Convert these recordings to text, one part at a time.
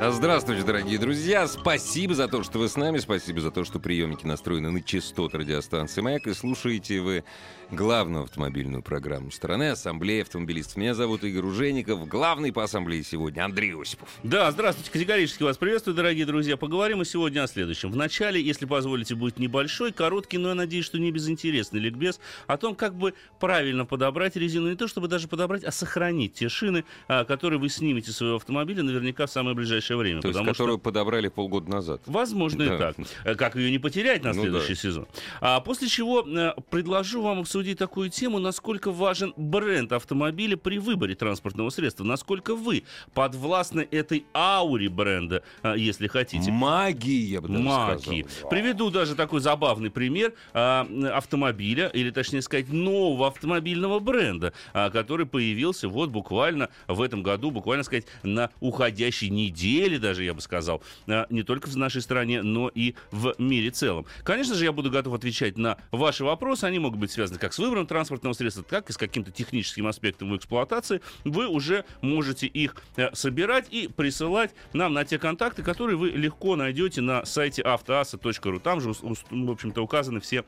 Здравствуйте, дорогие друзья. Спасибо за то, что вы с нами. Спасибо за то, что приемники настроены на частоты радиостанции «Маяк». И слушаете вы главную автомобильную программу страны «Ассамблея автомобилистов». Меня зовут Игорь Ужеников. Главный по ассамблее сегодня Андрей Осипов. Да, здравствуйте. Категорически вас приветствую, дорогие друзья. Поговорим мы сегодня о следующем. Вначале, если позволите, будет небольшой, короткий, но я надеюсь, что не безинтересный ликбез о том, как бы правильно подобрать резину. Не то, чтобы даже подобрать, а сохранить те шины, а, которые вы снимете своего автомобиля наверняка в самое ближайшее время. То есть, которую что... подобрали полгода назад. Возможно да. и так. Э, как ее не потерять на следующий ну, да. сезон. А после чего э, предложу вам обсудить такую тему, насколько важен бренд автомобиля при выборе транспортного средства, насколько вы подвластны этой ауре бренда, а, если хотите. Магии, я бы даже Магии. Сказал. Приведу даже такой забавный пример а, автомобиля, или точнее сказать, нового автомобильного бренда, который появился вот буквально в этом году, буквально сказать, на уходящей неделе даже, я бы сказал, не только в нашей стране, но и в мире целом. Конечно же, я буду готов отвечать на ваши вопросы, они могут быть связаны как с выбором транспортного средства, так и с каким-то техническим аспектом в эксплуатации, вы уже можете их э, собирать и присылать нам на те контакты, которые вы легко найдете на сайте автоаса.ру. Там же, в общем-то, указаны все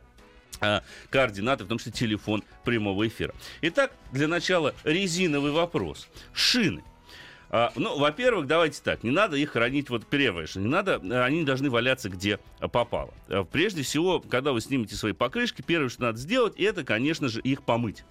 э, координаты, в том числе телефон прямого эфира. Итак, для начала резиновый вопрос. Шины. А, ну, во-первых, давайте так, не надо их хранить, вот что не надо, они должны валяться где попало. А, прежде всего, когда вы снимете свои покрышки, первое, что надо сделать, это, конечно же, их помыть.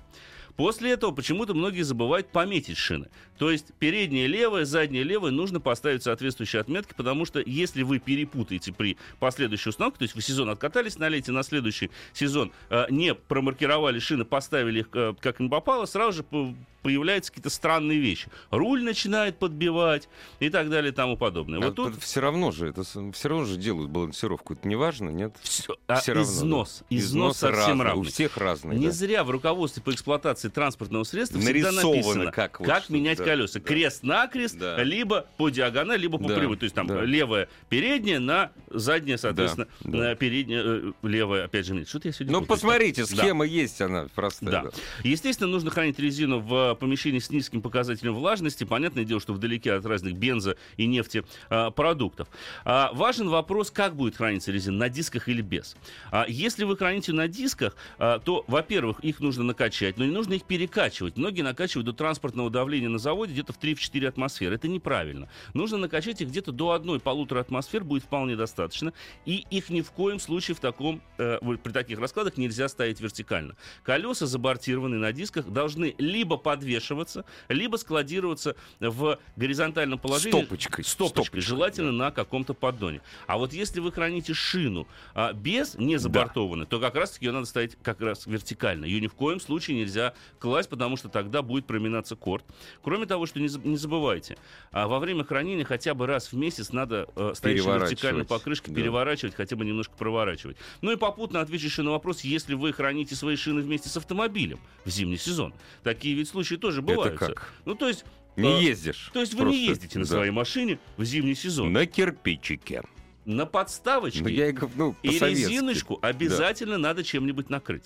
После этого почему-то многие забывают пометить шины. То есть передняя левая, задняя левая нужно поставить соответствующие отметки, потому что если вы перепутаете при последующей установке, то есть вы сезон откатались на лете, на следующий сезон э, не промаркировали шины, поставили их э, как им попало, сразу же появляются какие-то странные вещи. Руль начинает подбивать и так далее и тому подобное. Вот а тут... Все равно же, это все равно же делают балансировку. Это не важно, нет? Все, а все равно. Износ. Да. Износ, износ совсем разный. У всех разный. Не да. зря в руководстве по эксплуатации транспортного средства всегда написано, как, вот как менять да, колеса. Да. Крест-накрест, да. либо по диагонали, либо по да. прямой. То есть там да. левая передняя на задняя, соответственно, да. на передняя, э, левая, опять же, что-то я сегодня... Ну, посмотрите, схема да. есть, она простая. Да. да. Естественно, нужно хранить резину в помещении с низким показателем влажности. Понятное дело, что вдалеке от разных бензо и нефтепродуктов. А, важен вопрос, как будет храниться резина, на дисках или без. А, если вы храните на дисках, а, то, во-первых, их нужно накачать, но не нужно их перекачивать. Многие накачивают до транспортного давления на заводе где-то в 3-4 атмосферы. Это неправильно. Нужно накачать их где-то до 1-1,5 атмосфер, будет вполне достаточно. И их ни в коем случае в таком, э, при таких раскладах нельзя ставить вертикально. Колеса, забортированные на дисках, должны либо подвешиваться, либо складироваться в горизонтальном положении. Стопочкой. Стопочкой, Стопочкой желательно да. на каком-то поддоне. А вот если вы храните шину а, без, не забортованной, да. то как раз-таки ее надо ставить как раз вертикально. Ее ни в коем случае нельзя класть, потому что тогда будет проминаться корт. Кроме того, что не, не забывайте, а, во время хранения хотя бы раз в месяц надо а, ставить вертикально покрышки, да. переворачивать, хотя бы немножко проворачивать. Ну и попутно отвечу еще на вопрос, если вы храните свои шины вместе с автомобилем в зимний сезон. Такие ведь случаи тоже бывают это как? Ну, то есть... Не э, ездишь. То есть вы просто, не ездите на да. своей машине в зимний сезон. На кирпичике. На подставочке. Ну, я, ну, и резиночку обязательно да. надо чем-нибудь накрыть.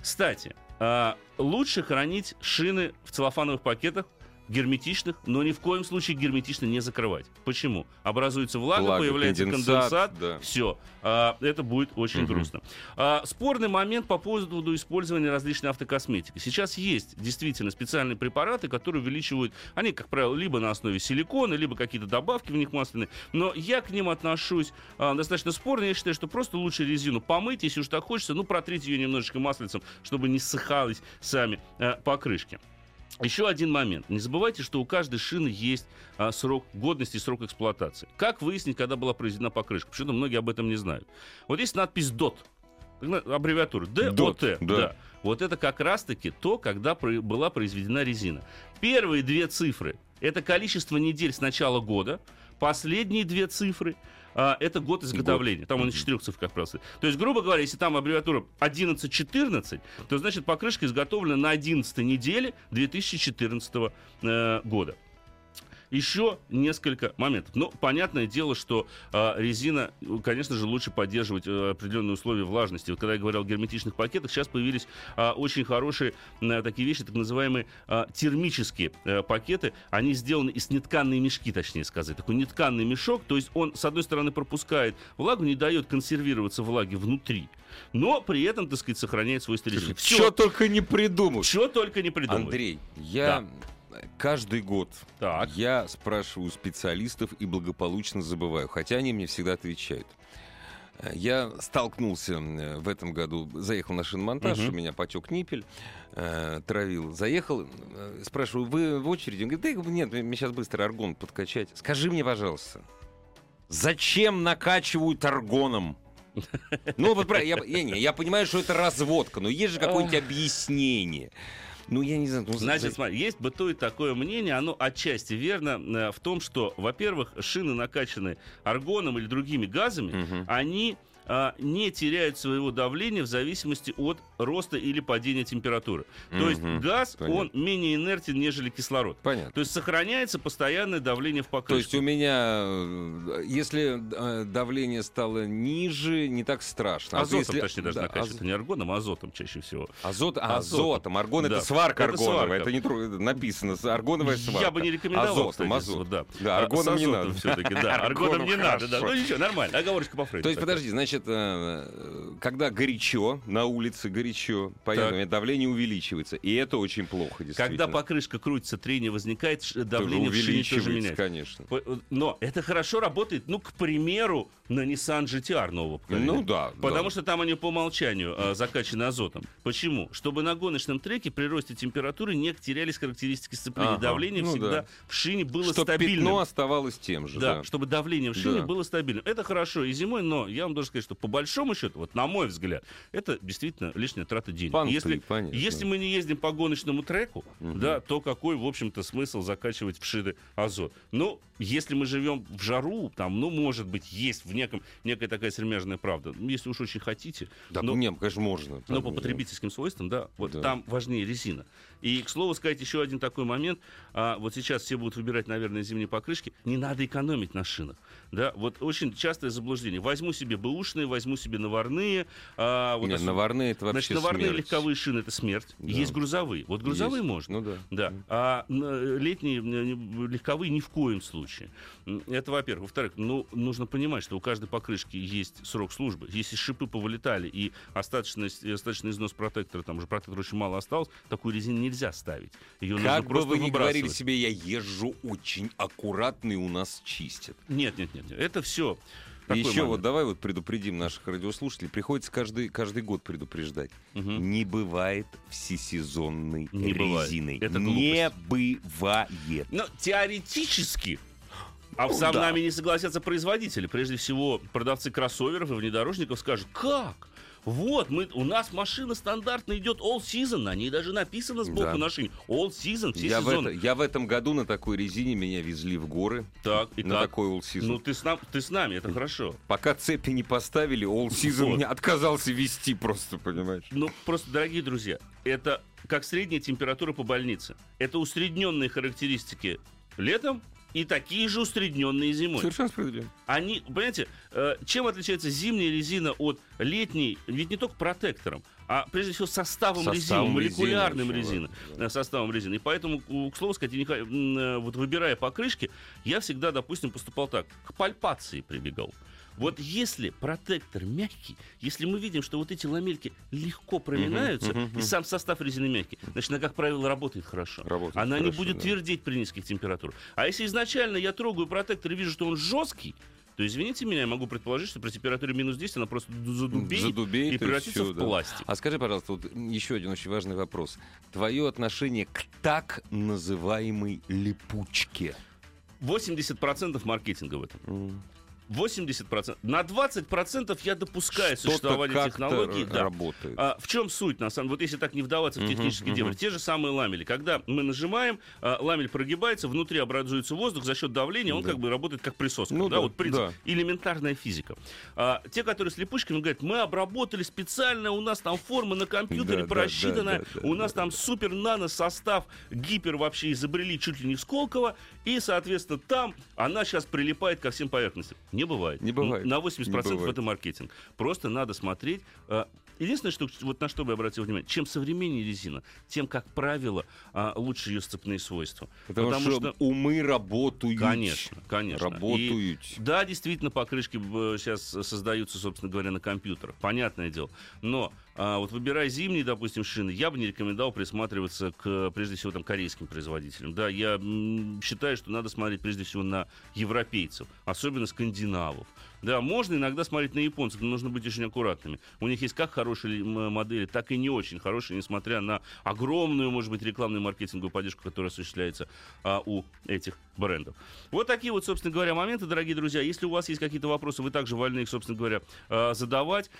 Кстати, э, лучше хранить шины в целлофановых пакетах герметичных, но ни в коем случае герметично не закрывать. Почему? Образуется влага, влага появляется конденсат, конденсат да. все. А, это будет очень угу. грустно. А, спорный момент по поводу использования различной автокосметики. Сейчас есть действительно специальные препараты, которые увеличивают, они, как правило, либо на основе силикона, либо какие-то добавки в них масляные, но я к ним отношусь а, достаточно спорно. Я считаю, что просто лучше резину помыть, если уж так хочется, ну, протрите ее немножечко маслицем, чтобы не ссыхались сами а, покрышки. Еще один момент. Не забывайте, что у каждой шины есть а, срок годности, срок эксплуатации. Как выяснить, когда была произведена покрышка? Почему-то многие об этом не знают. Вот есть надпись DOT. Аббревиатура ДОТ. Да. да. Вот это как раз-таки то, когда была произведена резина. Первые две цифры – это количество недель с начала года. последние две цифры а, это год изготовления. Там он из четырех цифр, как правило. То есть, грубо говоря, если там аббревиатура 11-14, то значит покрышка изготовлена на 11 неделе 2014 э, года еще несколько моментов. Ну, понятное дело, что э, резина, конечно же, лучше поддерживать э, определенные условия влажности. Вот когда я говорил о герметичных пакетах, сейчас появились э, очень хорошие э, такие вещи, так называемые э, термические э, пакеты. Они сделаны из нетканные мешки, точнее сказать. Такой нетканный мешок, то есть он, с одной стороны, пропускает влагу, не дает консервироваться влаге внутри но при этом, так сказать, сохраняет свойства резины. Все только не придумал. Что только не придумал. Андрей, я да каждый год так. я спрашиваю специалистов и благополучно забываю, хотя они мне всегда отвечают. Я столкнулся в этом году, заехал на шиномонтаж, угу. у меня потек ниппель, э, травил. Заехал, э, спрашиваю, вы в очереди? Он говорит, да нет, мне сейчас быстро аргон подкачать. Скажи мне, пожалуйста, зачем накачивают аргоном? Ну, вот я, я, не, я понимаю, что это разводка, но есть же какое-нибудь объяснение. Ну, я не знаю. Ну, Значит, смотри, есть бытует такое мнение, оно отчасти верно э, в том, что, во-первых, шины накачаны аргоном или другими газами, угу. они а, не теряют своего давления в зависимости от роста или падения температуры. То угу, есть газ, понятно. он менее инертен, нежели кислород. Понятно. То есть сохраняется постоянное давление в покрышке. То есть у меня, э, если э, давление стало ниже, не так страшно. А азотом, если... точнее, даже да, накачивают. Аз... Не аргоном, а азотом чаще всего. Азот, а, азотом. Аргон да. это сварка это аргоновая. Сварка. Это не тру... написано. Аргоновая сварка. Я бы не рекомендовал. Азотом, азот. Да. да, аргоном не надо. Все-таки, да. Аргоном не надо. Да. Ну ничего, нормально. Оговорочка по Фрейду. То есть, подожди, значит, э, когда горячо, на улице горячо, понятно, давление увеличивается. И это очень плохо, действительно. Когда покрышка крутится, трение возникает, давление тоже в шине тоже меняется. конечно. Но это хорошо работает, ну, к примеру, на Nissan GTR нового поколения. Ну да. Потому да. что там они по умолчанию а, закачаны азотом. Почему? Чтобы на гоночном треке при росте температуры не терялись характеристики сцепления. Ага, давление ну всегда да. в шине было чтобы стабильным. пятно оставалось тем же. Да, да. чтобы давление в шине да. было стабильным. Это хорошо и зимой, но я вам должен сказать, что по большому счету, вот на мой взгляд, это действительно лишняя трата денег. Панты, если, понятно. если мы не ездим по гоночному треку, угу. да, то какой, в общем-то, смысл закачивать в шины азот? Ну, если мы живем в жару, там, ну, может быть, есть в неком, некая такая сермяжная правда. Ну, если уж очень хотите. Да, но, нет, конечно, можно. Но по потребительским свойствам, да, вот да. там важнее резина. И, к слову сказать, еще один такой момент. А, вот сейчас все будут выбирать, наверное, зимние покрышки. Не надо экономить на шинах. Да, вот очень частое заблуждение. Возьму себе бэушные, возьму себе наварные. А, вот Нет, ос... наварные это вообще Значит, наварные смерть. легковые шины это смерть. Да. Есть грузовые. Вот грузовые Есть. можно. Ну да. да. А летние легковые ни в коем случае. Это во-первых. Во-вторых, ну, нужно понимать, что у каждой покрышки есть срок службы. Если шипы повылетали и остаточный, остаточный износ протектора, там уже протектор очень мало осталось, такую резину нельзя ставить. Ее как бы вы ни говорили себе, я езжу очень аккуратно и у нас чистят. Нет, нет, нет. Это все. И еще момент. вот давай вот предупредим наших радиослушателей. Приходится каждый, каждый год предупреждать. Угу. Не бывает всесезонной не резины. Бывает. Это не бывает. Но теоретически а ну, сам да. нами не согласятся производители. Прежде всего, продавцы кроссоверов и внедорожников скажут, как? Вот, мы, у нас машина стандартно идет all season, на ней даже написано сбоку да. на шине. All season, все я сезоны. В это, я в этом году на такой резине меня везли в горы. Так, и на как? такой all season. Ну, ты с, нам, ты с нами, это хорошо. Пока цепи не поставили, all season вот. меня отказался вести просто, понимаешь? Ну, просто, дорогие друзья, это как средняя температура по больнице. Это усредненные характеристики летом и такие же усредненные зимой. Совершенно справедливо. Они, понимаете, э, чем отличается зимняя резина от летней? Ведь не только протектором, а прежде всего составом, составом резины, молекулярным резины, да. Э, составом резины. И поэтому, к слову сказать, э, вот выбирая покрышки, я всегда, допустим, поступал так, к пальпации прибегал. Вот если протектор мягкий, если мы видим, что вот эти ламельки легко проминаются, uh-huh, uh-huh, и сам состав резины мягкий, значит, она, как правило, работает хорошо. Работает она хорошо, не будет да. твердеть при низких температурах. А если изначально я трогаю протектор и вижу, что он жесткий, то, извините меня, я могу предположить, что при температуре минус 10 она просто задубеет, задубеет и превратится все, в пластик. А скажи, пожалуйста, вот еще один очень важный вопрос. Твое отношение к так называемой липучке? 80% маркетинга в этом. Mm. 80%. На 20% я допускаю Что-то существование технологий. Да. работает. А, в чем суть, на самом деле? Вот если так не вдаваться в технические мгм. дебри. Те же самые ламели. Когда мы нажимаем, а, ламель прогибается, внутри образуется воздух за счет давления, он Да. как бы работает как присоска. Ну да, да, вот принцип. да. Элементарная физика. А, те, которые с липучками, говорят, мы обработали специально, у нас там форма на компьютере Да, да, просчитана, да, да, да, у нас да. там супер нано состав, гипер вообще изобрели чуть ли не в Сколково, и, соответственно, там она сейчас прилипает ко всем поверхностям. Не бывает. Не бывает. На 80% Не бывает. это маркетинг. Просто надо смотреть. а, Единственное, что вот на что бы я обратил внимание, чем современнее резина, тем, как правило, а, лучше ее сцепные свойства. Потому, что, умы работают. Конечно, конечно. Работают. И, да, действительно, покрышки э, сейчас создаются, собственно говоря, на компьютерах. Понятное дело. Но а, вот выбирая зимние, допустим, шины, я бы не рекомендовал присматриваться к, прежде всего, там, корейским производителям. Да, я считаю, что надо смотреть прежде всего на европейцев, особенно скандинавов. Да, можно иногда смотреть на японцев, но нужно быть очень аккуратными. У них есть как хорошие модели, так и не очень хорошие, несмотря на огромную, может быть, рекламную маркетинговую поддержку, которая осуществляется а, у этих брендов. Вот такие вот, собственно говоря, моменты, дорогие друзья. Если у вас есть какие-то вопросы, вы также вольны их, собственно говоря, а, задавать.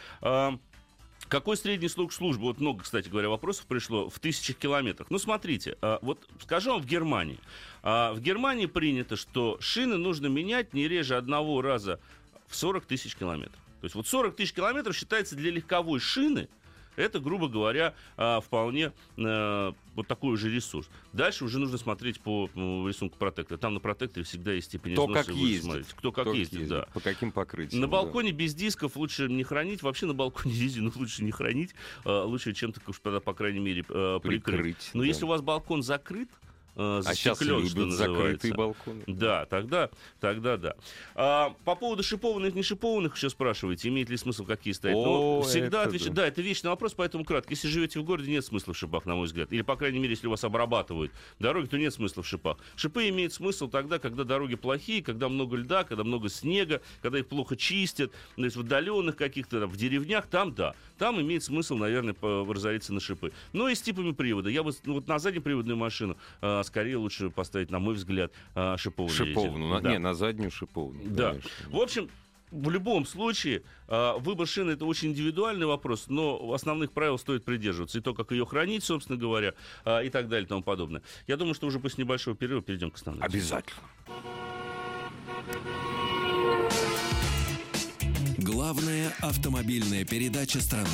Какой средний срок службы? Вот много, кстати говоря, вопросов пришло в тысячах километрах. Ну, смотрите, а, вот скажу вам в Германии. А, В Германии принято, что шины нужно менять не реже одного раза в 40 тысяч километров. То есть вот 40 тысяч километров считается для легковой шины, это, грубо говоря, а, вполне э, вот такой уже ресурс. Дальше уже нужно смотреть по рисунку протектора. Там на протекторе всегда есть степень Кто износа, как ездит. смотрите. Кто как Кто ездит, да. По каким покрытиям. На да. балконе без дисков лучше не хранить. Вообще на балконе резину лучше не хранить. А, Лучше чем-то, тогда, по крайней мере, э, прикрыть. Прикрыть, Но да. если у вас балкон закрыт, э, А застеклен, любят что называется. балконы. Да, тогда, тогда да. А, по поводу шипованных, не шипованных еще спрашиваете, имеет ли смысл какие ставить? О, Ну, всегда отвечаю, да. да. это вечный вопрос, поэтому кратко. Если живете в городе, нет смысла в шипах, на мой взгляд. Или, по крайней мере, если у вас обрабатывают дороги, то нет смысла в шипах. Шипы имеют смысл тогда, когда дороги плохие, когда много льда, когда много снега, когда их плохо чистят, то есть в отдаленных каких-то, там, в деревнях, там да. Там имеет смысл, наверное, разориться на шипы. Но и с типами привода. Я бы ну, вот на заднеприводную машину а, скорее лучше поставить, на мой взгляд, а, шипованную Шиповну. Да. Не, на заднюю шиповну. Да. конечно. В общем, в любом случае, э, выбор шины это очень индивидуальный вопрос, но основных правил стоит придерживаться. И то, как ее хранить, собственно говоря, э, и так далее и тому подобное. Я думаю, что уже после небольшого перерыва перейдем к основным. Обязательно. Главная автомобильная передача страны.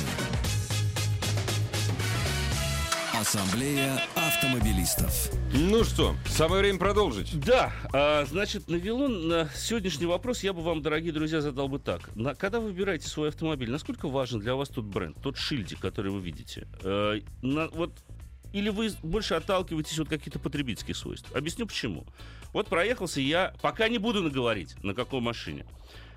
Ассамблея автомобилистов. Ну что, самое время продолжить. Да, а, значит, навело на сегодняшний вопрос я бы вам, дорогие друзья, задал бы так. На, когда вы выбираете свой автомобиль, насколько важен для вас тот бренд, тот шильдик, который вы видите? Э, на- вот или вы больше отталкиваетесь от каких-то потребительских свойств? Объясню почему. Вот проехался я, пока не буду наговорить, на какой машине.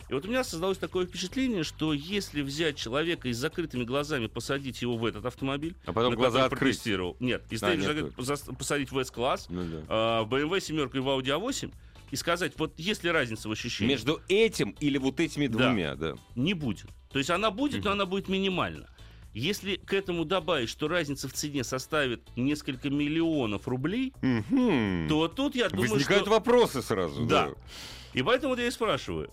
И вот у меня создалось такое впечатление, что если взять человека и с закрытыми глазами посадить его в этот автомобиль, А потом глаза открыть. нет, и А, нет, посадить в S-класс, Ну да. а, в BMW семерку и в Audi A8 и сказать, вот есть ли разница в ощущении? Между этим или вот этими Да. двумя, да. Не будет. То есть она будет, но она будет минимальна. Если к этому добавить, что разница в цене составит несколько миллионов рублей, Мгм. то тут я думаю, Возникают что... вопросы сразу. Да. И поэтому вот я и спрашиваю.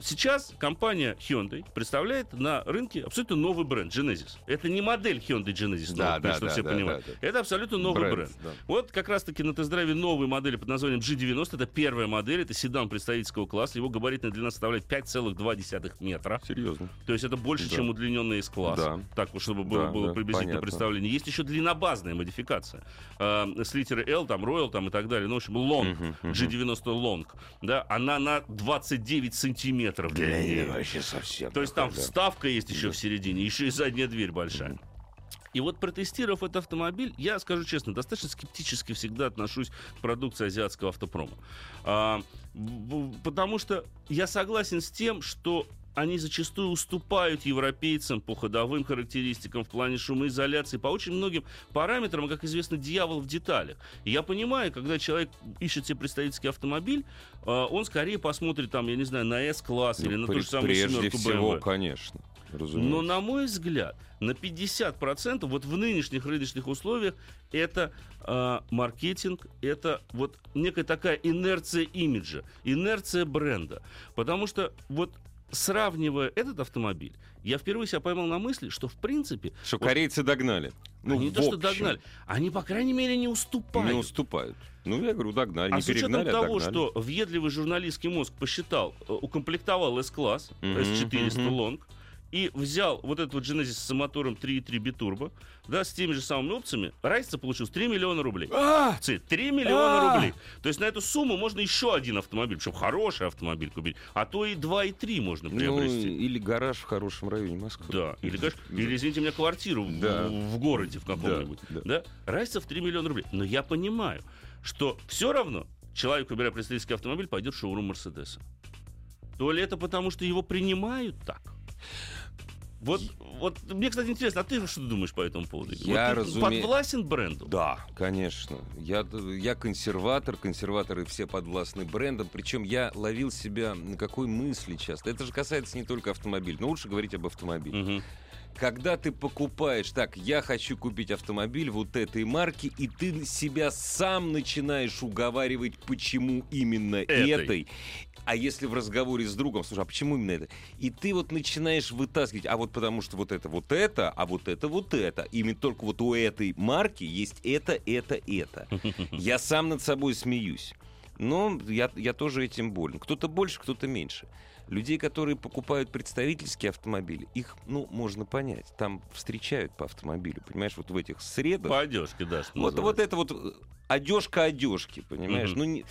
Сейчас компания Hyundai представляет на рынке абсолютно новый бренд Genesis. Это не модель Hyundai Genesis, Да, новая, да, чтобы да, все да, понимали. да, да. Это абсолютно новый бренд. Бренд, да. Вот как раз-таки на тест-драйве новой модели под названием G90. Это первая модель, это седан представительского класса. Его габаритная длина составляет 5,2 метра. Серьезно. То есть это больше, Да. чем удлиненный S-класс. Да. Так вот, чтобы было, Да, было да, приблизительно понятно. представление. Есть еще длиннобазная модификация. Э, с литеры L, там, Royal там, и так далее. Ну, в общем, Long, Мгм, мгм. G90 Long. Да, она на 29 сантиметров длиннее. вообще совсем. То есть там вставка есть еще в середине, еще и задняя дверь большая. И вот протестировав этот автомобиль, я скажу честно, достаточно скептически всегда отношусь к продукции азиатского автопрома. А, потому что я согласен с тем, что они зачастую уступают европейцам по ходовым характеристикам в плане шумоизоляции, по очень многим параметрам, а, как известно, дьявол в деталях. И я понимаю, когда человек ищет себе представительский автомобиль, а, он скорее посмотрит там, я не знаю, на S-класс Ну, или на ту же самую Прежде семерку всего, BMW. конечно. разумеется. Но, на мой взгляд, на 50% вот в нынешних рыночных условиях это э, маркетинг, это вот некая такая инерция имиджа, инерция бренда. Потому что вот сравнивая этот автомобиль, я впервые себя поймал на мысли, что в принципе... Что вот корейцы догнали. Ну, они не то, что догнали, они, по крайней мере, не уступают. Не уступают. Ну, я говорю, догнали. А не с учетом а того, догнали. что въедливый журналистский мозг посчитал, э, укомплектовал S-класс, Мгм, S400 мгм. Long, и взял вот этот вот Genesis с мотором 3.3 битурбо, да, с теми же самыми опциями, разница получилась 3 миллиона рублей. А! Ци, 3 миллиона А! рублей. То есть на эту сумму можно еще один автомобиль, причем хороший автомобиль купить, а то и 2, и 3 можно Ну, приобрести. или гараж в хорошем районе Москвы. Да, или, конечно, или, извините меня, квартиру в- Да. в, в городе в каком-нибудь. Да, Да, Разница в 3 миллиона рублей. Но я понимаю, что все равно человек, выбирая представительский автомобиль, пойдет в шоурум Мерседеса. То ли это потому, что его принимают так? Вот, вот мне, кстати, интересно, а ты что думаешь по этому поводу? Я вот разуме- подвластен бренду? Да, конечно. Я, я консерватор, консерваторы все подвластны брендам. Причем я ловил себя на какой мысли часто. Это же касается не только автомобиля, но лучше говорить об автомобиле. Мгм. Когда ты покупаешь, так, я хочу купить автомобиль вот этой марки, и ты себя сам начинаешь уговаривать, почему именно Этой. этой. А если в разговоре с другом, слушай, а почему именно это? И ты вот начинаешь вытаскивать, а вот потому что вот это вот это, а вот это вот это. Именно только вот у этой марки есть это, это, это. Я сам над собой смеюсь. Но я, я тоже этим болен. Кто-то больше, кто-то меньше. Людей, которые покупают представительские автомобили, их, ну, можно понять. Там встречают по автомобилю, понимаешь, вот в этих средах. По одежке, да. что Вот, вот это вот э, одежка одежки, понимаешь? Мгм. Ну, не-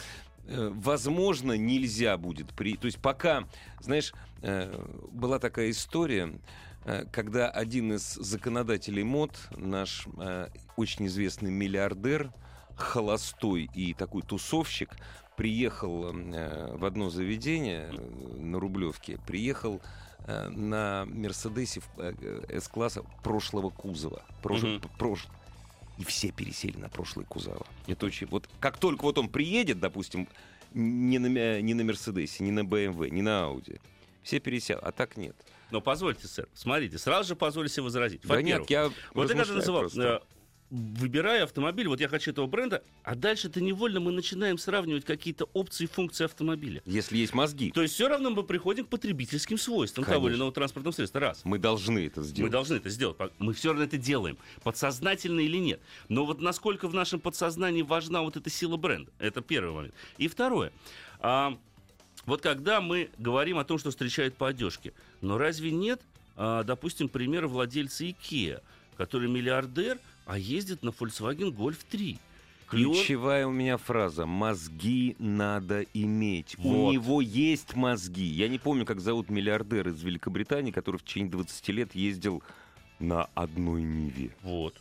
возможно, нельзя будет при... То есть пока, знаешь, э, была такая история, э, когда один из законодателей мод, наш э, очень известный миллиардер, холостой и такой тусовщик, приехал э, в одно заведение э, на Рублевке, приехал э, на Мерседесе э, э, С-класса прошлого кузова. Прош- прош- И все пересели на прошлые кузова. Это очень... Вот как только вот он приедет, допустим, не на, Ме- не на Мерседесе, не на БМВ, не на Ауди, все пересел, а так нет. Но позвольте, сэр, смотрите, сразу же позвольте себе возразить. Да нет, я Вот размышляю называл, э, выбирая автомобиль, вот я хочу этого бренда, а дальше-то невольно мы начинаем сравнивать какие-то опции и функции автомобиля. Если есть мозги, То есть все равно мы приходим к потребительским свойствам того или Конечно. иного транспортного средства. Раз. мы должны это Мы сделать. должны это сделать. Мы все равно это делаем. Подсознательно или нет. Но вот насколько в нашем подсознании важна вот эта сила бренда. Это первый момент. И второе. А, вот когда мы говорим о том, что встречают по одежке, но разве нет, а, допустим, примера владельца IKEA, который миллиардер, а ездит на Volkswagen Golf 3? И он- Ключевая у меня фраза. Мозги надо иметь. У Вот. него есть мозги. Я не помню, как зовут миллиардер из Великобритании, который в течение 20 лет ездил на одной Ниве. Вот.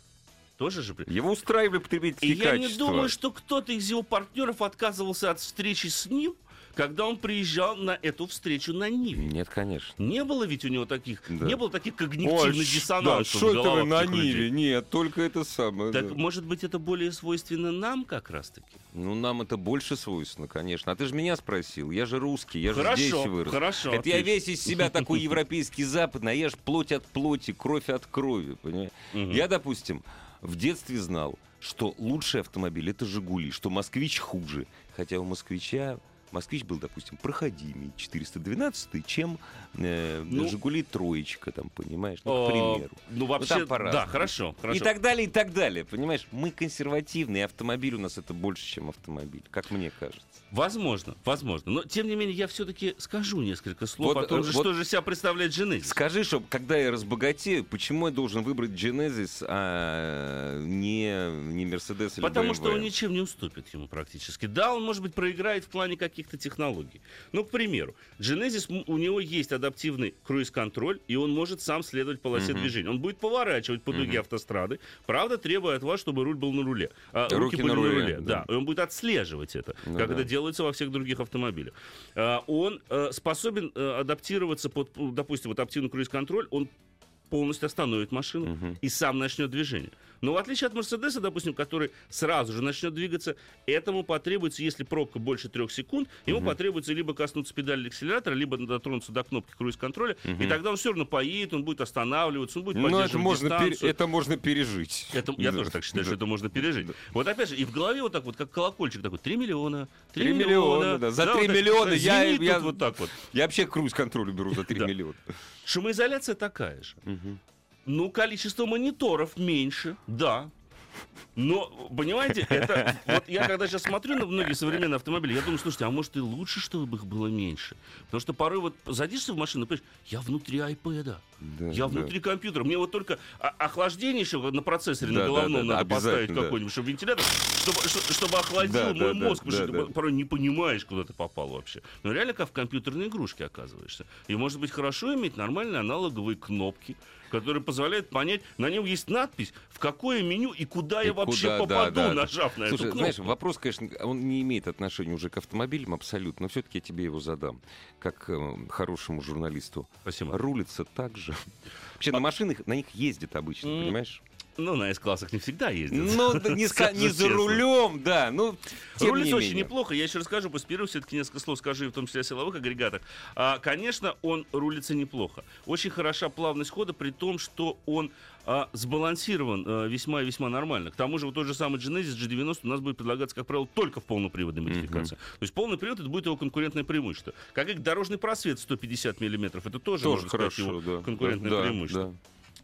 Тоже же... Его устраивали И потребительские я не качества. думаю, что кто-то из его партнеров отказывался от встречи с ним, когда он приезжал на эту встречу на Ниве. Нет, конечно. Не было ведь у него таких, Да. не было таких когнитивных диссонансов в что это вы на этих людей. Ниве? Нет, только это самое. Так, да. может быть, это более свойственно нам как раз-таки? Ну, нам это больше свойственно, конечно. А ты же меня спросил. Я же русский, я же Хорошо, здесь вырос. хорошо, Это я отлично. весь из себя такой европейский западный, а я ж плоть от плоти, кровь от крови, понимаешь? Мгм. Я, допустим, в детстве знал, что лучший автомобиль это «Жигули», что «Москвич» хуже. Хотя у «Москвича» «Москвич» был, допустим, проходимый, 412 чем э, Ну, «Жигули» троечка, там, понимаешь? Ну, к примеру. Ну, вообще, там да, хорошо, хорошо. И так далее, и так далее. Понимаешь, мы консервативные, автомобиль у нас это больше, чем автомобиль, как мне кажется. Возможно, возможно. Но, тем не менее, я все-таки скажу несколько слов Вот, о том, э, вот- что же себя представляет Genesis. Скажи, что когда я разбогатею, почему я должен выбрать Genesis, а не, не Mercedes или Потому BMW? что он ничем не уступит ему практически. Да, он, может быть, проиграет в плане каких-то технологий. Ну, к примеру, Genesis, у него есть адаптивный круиз-контроль, и он может сам следовать полосе Мгм. движения. Он будет поворачивать по дуге Мгм. автострады, правда, требуя от вас, чтобы руль был на руле. А, руки, Руки были на на руле, руле. да. Да. и он будет отслеживать это, Ну как да. это делается во всех других автомобилях. А, он э, способен э, адаптироваться под, допустим, вот адаптивный круиз-контроль, он полностью остановит машину Мгм. и сам начнет движение. Но в отличие от Мерседеса, допустим, который сразу же начнет двигаться, этому потребуется, если пробка больше трех секунд, ему Мгм. потребуется либо коснуться педали акселератора, либо дотронуться до кнопки круиз-контроля, и тогда он все равно поедет, он будет останавливаться, он будет Ну, это поддерживать можно, пере- дистанцию. это можно пережить. Это, я Да. тоже так считаю, Да. что это можно пережить. Вот опять же, и в голове вот так вот, как колокольчик такой, 3 миллиона, 3, Три миллиона, да. За вот три так, миллиона да, я- я- вот так вот. Я вообще круиз-контроль беру за 3 Да. миллиона. Шумоизоляция такая же. Мгм. Ну, количество мониторов меньше, да. Но, понимаете, это... Вот я когда сейчас смотрю на многие современные автомобили, я думаю, слушайте, а может и лучше, чтобы их было меньше? Потому что порой вот садишься в машину, понимаешь, я внутри айпэда, Да, я да. внутри компьютера. Мне вот только охлаждение еще на процессоре Да, на да, головном да, да, надо поставить да. какой-нибудь, чтобы вентилятор, чтобы, чтобы охладил Да, мой да, да, мозг, потому да, что да. ты порой не понимаешь, куда ты попал вообще. Но реально как в компьютерной игрушке оказываешься. И может быть хорошо иметь нормальные аналоговые кнопки, которые позволяют понять, на нем есть надпись, в какое меню и куда И я вообще куда, да, попаду, да, да. нажав на Слушай, эту знаешь, кнопку. вопрос, конечно, он не имеет отношения уже к автомобилям абсолютно, но все-таки я тебе его задам, как э, хорошему журналисту. Спасибо. Рулится так же. Вообще на машинах, на них ездят обычно, понимаешь? Ну, на S-классах не всегда ездят. Ну, да не, ска- не за честно. рулем, да, ну, Рулится не очень неплохо. Я еще расскажу, после первого все-таки несколько слов скажу, в том числе о силовых агрегатах. А, конечно, он рулится неплохо. Очень хороша плавность хода, при том, что он а, сбалансирован а, весьма и весьма нормально. К тому же вот тот же самый Genesis G90 у нас будет предлагаться, как правило, только в полноприводной модификации. То есть полный привод это будет его конкурентное преимущество. Как и дорожный просвет 150 миллиметров, это тоже, Тоже можно сказать, хорошо, его да. конкурентное Да, преимущество. да.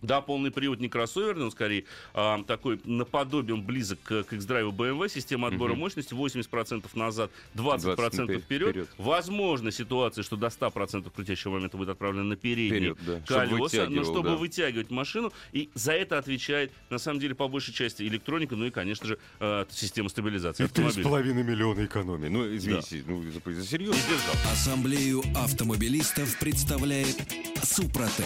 Да, полный привод не кроссоверный, он скорее а, такой наподобием близок к, к X-Drive BMW. Система отбора Мгм. мощности 80% назад, 20%, 20% вперед. вперед. Возможно ситуация, что до 100% крутящего момента будет отправлено на передние Вперед, да. Колеса, но вытягивал, чтобы да. вытягивать машину. И за это отвечает, на самом деле, по большей части электроника, ну и, конечно же, э, система стабилизации автомобиля. половиной миллиона экономии. Ну, извините, ну, за, за серьезно. Ассамблею автомобилистов представляет Супротек.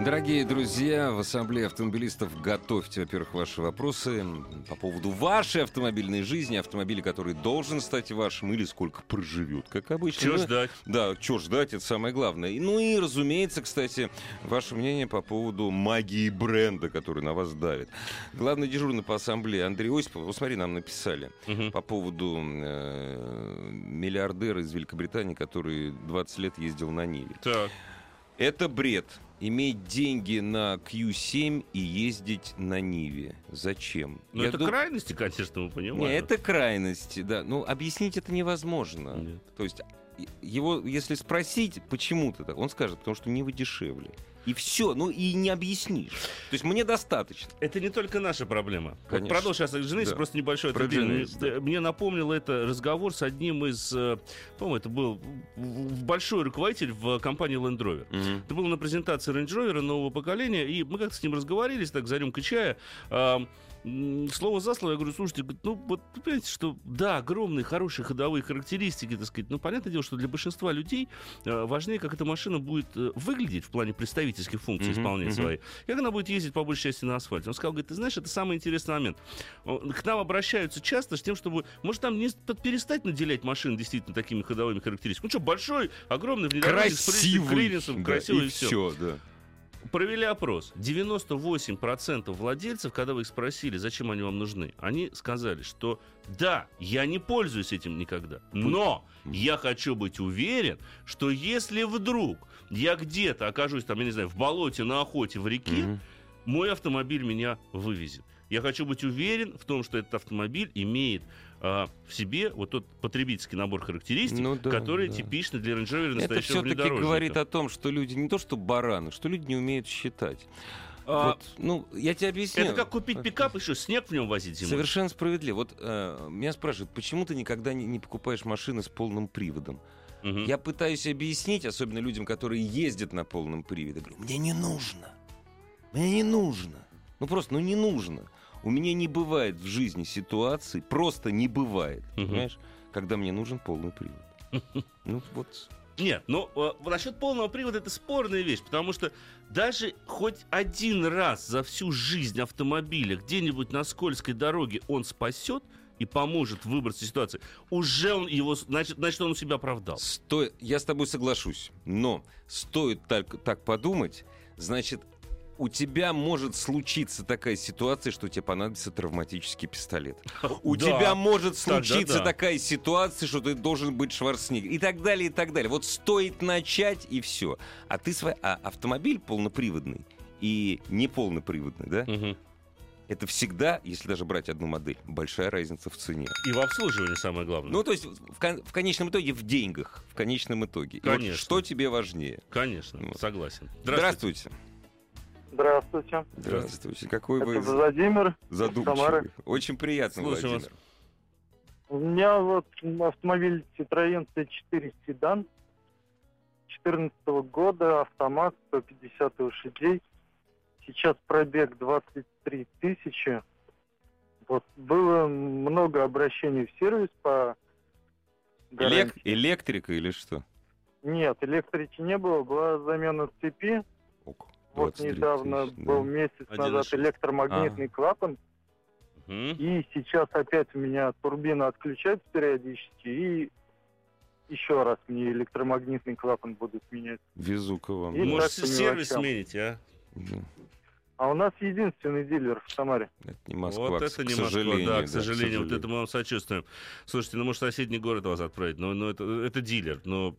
Дорогие друзья, в Ассамблее автомобилистов готовьте, во-первых, ваши вопросы по поводу вашей автомобильной жизни, автомобиля, который должен стать вашим, или сколько проживет, как обычно. Чего Ну, ждать? Да, что ждать, это самое главное. Ну и, разумеется, кстати, ваше мнение по поводу магии бренда, который на вас давит. Главный дежурный по ассамблее Андрей Осипов, вот смотри, нам написали Мгм. по поводу э, миллиардера из Великобритании, который 20 лет ездил на Ниве. Так. Это бред. Иметь деньги на Q7 и ездить на Ниве. Зачем? Ну, это дум- крайности, конечно, мы понимаем. Не, это крайности, да. Ну, объяснить это невозможно. Нет. То есть и- его, если спросить, почему ты так, он скажет, потому что Нива дешевле. И все, ну и не объяснишь. То есть мне достаточно. Это не только наша проблема. Вот Конечно. продолжи сейчас о Genesis, Да. просто небольшое Про Мне, да. мне напомнило это разговор с одним из, э, по-моему, это был большой руководитель в компании Land Rover. Это было на презентации Range Rover нового поколения, и мы как-то с ним разговорились, так, за рюмкой чая. Слово за слово, я говорю, слушайте, ну, вот, понимаете, что, да, огромные, хорошие ходовые характеристики, так сказать, но понятное дело, что для большинства людей э, важнее, как эта машина будет э, выглядеть в плане представительских функций Мгм, исполнять мгм. свои. Как она будет ездить по большей части на асфальте. Он сказал, говорит, ты знаешь, это самый интересный момент. К нам обращаются часто с тем, чтобы, может, там не с- перестать наделять машины действительно такими ходовыми характеристиками. Ну что, большой, огромный внедорожник с Красивый. клиренсом, да, красивый и и все. все, да. Провели опрос. 98% владельцев, когда вы их спросили, зачем они вам нужны, они сказали, что да, я не пользуюсь этим никогда, но я хочу быть уверен, что если вдруг я где-то окажусь, там, я не знаю, в болоте, на охоте, в реке, Мгм. мой автомобиль меня вывезет. Я хочу быть уверен в том, что этот автомобиль имеет а, в себе вот тот потребительский набор характеристик, Ну да, который да. типичный для Range Rover Это настоящего все-таки внедорожника. говорит о том, что люди не то что бараны, что люди не умеют считать. А, Вот, ну, я тебе объясню. Это как купить пикап и что, снег в нем возить зимой? Совершенно справедливо. Вот э, меня спрашивают, почему ты никогда не, не покупаешь машины с полным приводом? Мгм. Я пытаюсь объяснить, особенно людям, которые ездят на полном приводе. Говорю, мне не нужно. Мне не нужно. Ну просто, ну не нужно. У меня не бывает в жизни ситуации, просто не бывает, Мгм. понимаешь, когда мне нужен полный привод. Ну вот, Нет, но э, насчет полного привода это спорная вещь, потому что даже хоть один раз за всю жизнь автомобиля где-нибудь на скользкой дороге он спасет и поможет выбраться из ситуации, уже он его, значит, значит он себя оправдал. сто... я с тобой соглашусь, но стоит так, так подумать, значит, у тебя может случиться такая ситуация, что тебе понадобится травматический пистолет. У Да. тебя может случиться да. такая ситуация, что ты должен быть Шварценеггер. И так далее, и так далее. Вот стоит начать, и все. А ты свой... А автомобиль полноприводный и не полноприводный, да? Мгм. Это всегда, если даже брать одну модель, большая разница в цене. И в обслуживании самое главное. Ну, то есть в, кон- в конечном итоге в деньгах, в конечном итоге. И вот Конечно. что тебе важнее? Конечно, Вот. согласен. Здравствуйте. Здравствуйте. Здравствуйте. Какой Это вы Владимир. задумчивый. Самары. Очень приятно, Слушаем Владимир. У меня вот автомобиль Citroёn C4 седан 2014 года, автомат, 150 лошадей. Сейчас пробег 23 тысячи. Вот было много обращений в сервис по Элек-. Электрика или что? Нет, электрики не было, была замена цепи. Ок, Вот 23 недавно тысячи, был да. месяц 1,6. назад электромагнитный клапан. Мгм. И сейчас опять у меня турбина отключается периодически, и еще раз мне электромагнитный клапан будут менять. Везу-ка вам. И. Может, сервис мелочам. смените, а? Да. А у нас единственный дилер в Самаре. Это не Москва, вот к- это к не Москва, сожалению. да, да, к сожалению, вот это мы вам сочувствуем. Слушайте, ну может соседний город вас отправить, но, но это, это дилер. Но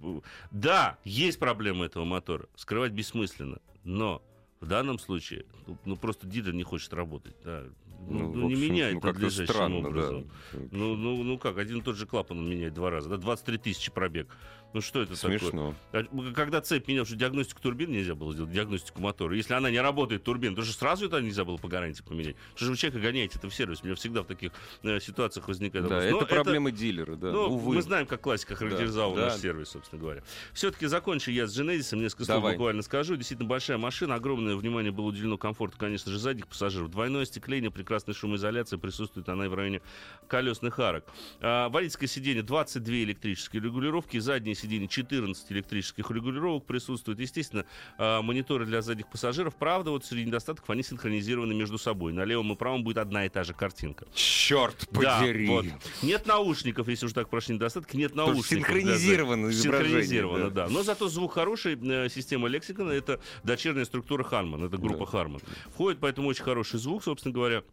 да, есть проблема этого мотора, скрывать бессмысленно, но в данном случае, ну, ну, просто дилер не хочет работать, да. Ну, в ну, не меняет ну, надлежащим странно, образом. да. Ну, ну, ну как, один и тот же клапан он меняет два раза, да, 23 тысячи пробег. Ну что это такое? Смешно. А, Когда цепь менял, что диагностику турбин нельзя было сделать, диагностику мотора. Если она не работает, турбин, то же сразу это нельзя было по гарантии поменять. Что же вы человека гоняете это в сервис? У меня всегда в таких э, ситуациях возникает Да, вопрос. Но это проблема дилера, да. ну, Увы. мы знаем, как классика характеризовала Да, наш да. сервис, собственно говоря. Все-таки закончу я с Genesis, несколько слов Давай. буквально скажу. Действительно большая машина, огромное внимание было уделено комфорту, конечно же, задних пассажиров. Двойное остекление, прекрасная шумоизоляция, присутствует она и в районе колесных арок. А, водительское сиденье 22 электрические регулировки, заднее сиденье 14 электрических регулировок присутствует. Естественно, а, мониторы для задних пассажиров. Правда, вот среди недостатков они синхронизированы между собой. На левом и правом будет одна и та же картинка. Черт Да, подери. вот. Нет наушников, если уж так прошли недостатки, нет наушников. синхронизировано Да, да. Синхронизировано, да. да. Но зато звук хороший, э, система лексикона, это дочерняя структура Harman, это группа Да. Harman. Входит поэтому очень хороший звук, собственно говоря,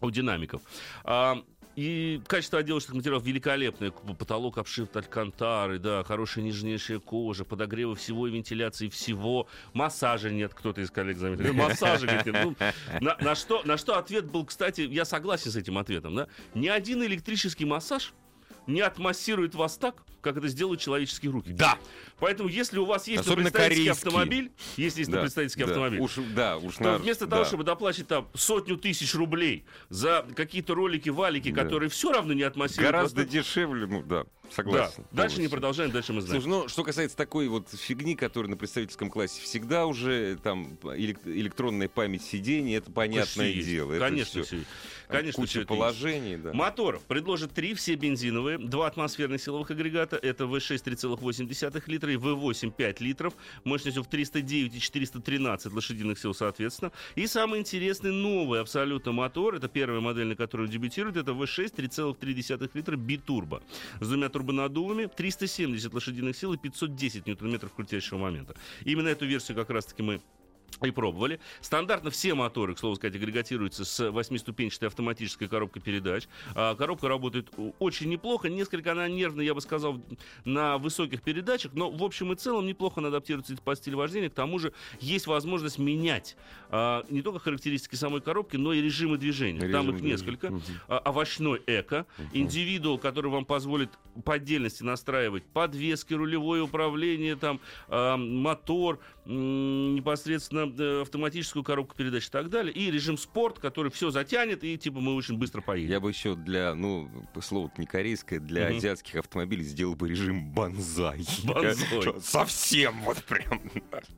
у динамиков. А, и качество отделочных материалов великолепное. Потолок обшит алькантары, да, хорошая нежнейшая кожа, подогревы всего и вентиляции всего. Массажа нет, кто-то из коллег заметил. Массажа, говорит, нет. Ну, на, на что, на что ответ был, кстати, я согласен с этим ответом, да? Ни один электрический массаж не отмассирует вас так, как это сделают человеческие руки. Да. Поэтому, если у вас есть Особенно представительский корейские. автомобиль, если есть Да, представительский да. автомобиль, Уж, да, уж то на- вместо да. того, чтобы доплачивать там сотню тысяч рублей за какие-то ролики, валики, Да. которые все равно не отмассируют Гораздо вас, дешевле, ну да, да. согласен. Дальше не продолжаем, дальше мы знаем. Слушай, ну, что касается такой вот фигни, которая на представительском классе всегда уже там элек- электронная память сидений, это понятное есть. дело. это Конечно, все. Там Конечно, куча положений, да. Мотор предложит три, все бензиновые, два атмосферных силовых агрегата, это V6 3,8 литра и V8 5 литров, мощностью в 309 и 413 лошадиных сил соответственно. И самый интересный новый абсолютно мотор, это первая модель, на которой он дебютирует, это V6 3,3 литра битурбо с двумя турбонаддувами, 370 лошадиных сил и 510 ньютон-метров крутящего момента. Именно эту версию как раз-таки мы и пробовали. Стандартно все моторы, к слову сказать, агрегатируются с восьмиступенчатой автоматической коробкой передач. А, коробка работает о- очень неплохо. Несколько она нервная, я бы сказал, на высоких передачах, но в общем и целом неплохо она адаптируется по стилю вождения. К тому же есть возможность менять а, не только характеристики самой коробки, но и режимы движения. Там Режим их движения. несколько. А, овощной эко, индивидуал, который вам позволит по отдельности настраивать подвески, рулевое управление, там, мотор, непосредственно э, автоматическую коробку передач и так далее, и режим спорт, который все затянет, и типа мы очень быстро поедем. Я бы еще для, ну, слово не корейское, для Мгм. азиатских автомобилей сделал бы режим банзай. Банзай. Совсем вот прям.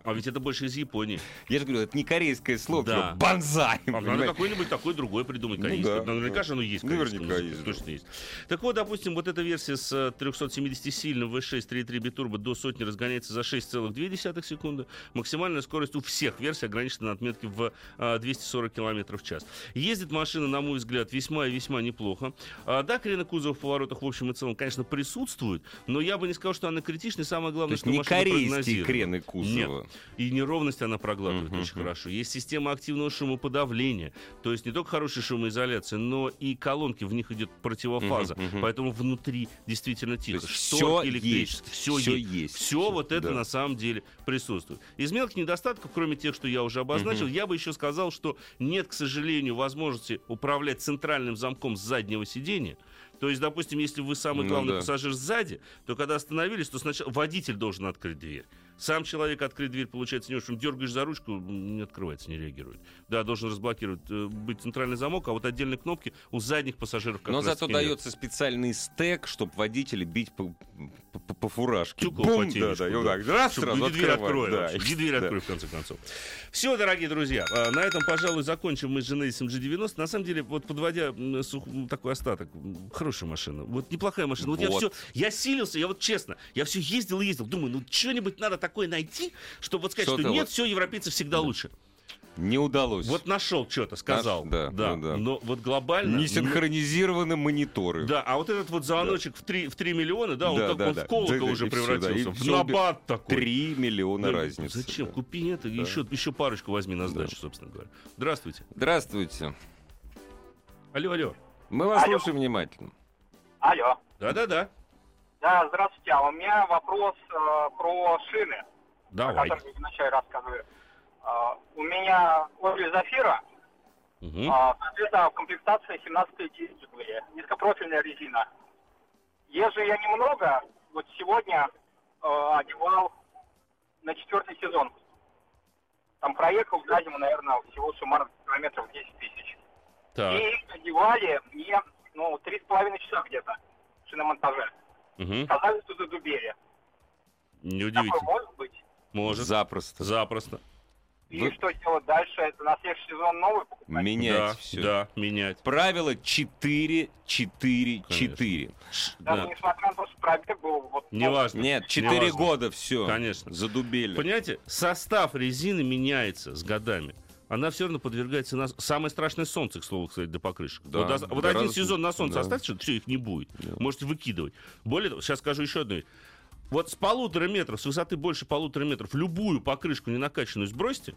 А ведь это больше из Японии. Я же говорю, это не корейское слово, Да. что банзай. А надо какой-нибудь такой другой придумать, Ну корейский. да, Наверняка же оно есть. в Наверняка есть. Точно есть. Так вот, допустим, вот эта версия с э, 370-сильным V6 3.3 битурбо до сотни разгоняется за 6,2 секунды. Максимальная скорость у всех версий ограничена на отметке в а, 240 км в час. Ездит машина, на мой взгляд, весьма и весьма неплохо. А, да, крены кузова в поворотах в общем и целом, конечно, присутствуют, но я бы не сказал, что она критичная. Самое главное, что не машина корейские крены кузова. Нет. И неровность она проглатывает Мгм, очень хорошо. Есть система активного шумоподавления. То есть не только хорошая шумоизоляция, но и колонки, в них идет противофаза. Мгм, мгм. Поэтому внутри действительно тихо. электрические. есть, Все всё есть. есть. Все вот это Да. на самом деле присутствует. Из мелких недостатков, кроме тех, что я уже обозначил, Мгм. я бы еще сказал, что нет, к сожалению, возможности управлять центральным замком с заднего сидения. То есть, допустим, если вы самый Ну главный да. пассажир сзади, то когда остановились, то сначала водитель должен открыть дверь. Сам человек открыть дверь, получается, не очень. Дергаешь за ручку, не открывается, не реагирует. Да, должен разблокировать, э, быть центральный замок, а вот отдельные кнопки у задних пассажиров как Но зато нет. дается специальный стек, чтобы водителя бить по, по- по фуражке. Тюком Бум, да, да, да. так, раз, сразу иди дверь открой да. Иди дверь Да. открой, в конце концов. Все, дорогие друзья, а, на этом, пожалуй, закончим мы с Genesis G90. На самом деле, вот подводя сух- такой остаток, хорошая машина, вот неплохая машина. Вот, я Вот. все, я силился, я вот честно, я все ездил и ездил, думаю, ну что-нибудь надо такое найти, чтобы вот сказать, Что-то что нет, вот- все, европейцы всегда лучше. Не удалось. Вот нашел что-то, сказал. да, ну да. Но вот глобально... Не синхронизированы мониторы. Да, а вот этот вот звоночек в 3, в 3 миллиона, да, он Да, как да, он да. в колокол Да, уже и всё, да, превратился. и в набат такой. Три миллиона Да, разницы. Зачем? да. Купи это, Да. еще, еще парочку возьми на Да. сдачу, собственно говоря. Здравствуйте. Здравствуйте. Алло, алло. Мы вас Алло. слушаем внимательно. Алло. Да-да-да. Да, здравствуйте. А у меня вопрос э, про шины, о Давай. которых я вначале рассказываю. А, у меня Opel Zafira, Мгм. а, соответственно, в комплектации 17 дисплея, низкопрофильная резина. Езжу я немного, вот сегодня э, одевал на четвертый сезон. Там проехал за зиму, наверное, всего суммарно километров 10 тысяч. Так. И одевали мне, ну, три с половиной часа где-то в шиномонтаже. Мгм. Сказали, что задубели. Такое Неудивительно. может быть? Может. Запросто. Запросто. И Вы- что делать дальше? Это на следующий сезон новый покупать? Менять да, все. да, менять. Правило 4, 4, 4. Даже Да. несмотря на то, что пробег был вот... Неважно. Нет, 4 Неважно. года все. Конечно. Задубели. Понимаете, состав резины меняется с годами. Она все равно подвергается на... Самое страшное солнце, к слову, кстати, для покрышек. Да, вот до- вот один раз- сезон на солнце да. оставьте, все, их не будет. Да. Можете выкидывать. Более того, сейчас скажу еще одну вещь. Вот с полутора метров, с высоты больше полутора метров, любую покрышку не накачанную сбросьте,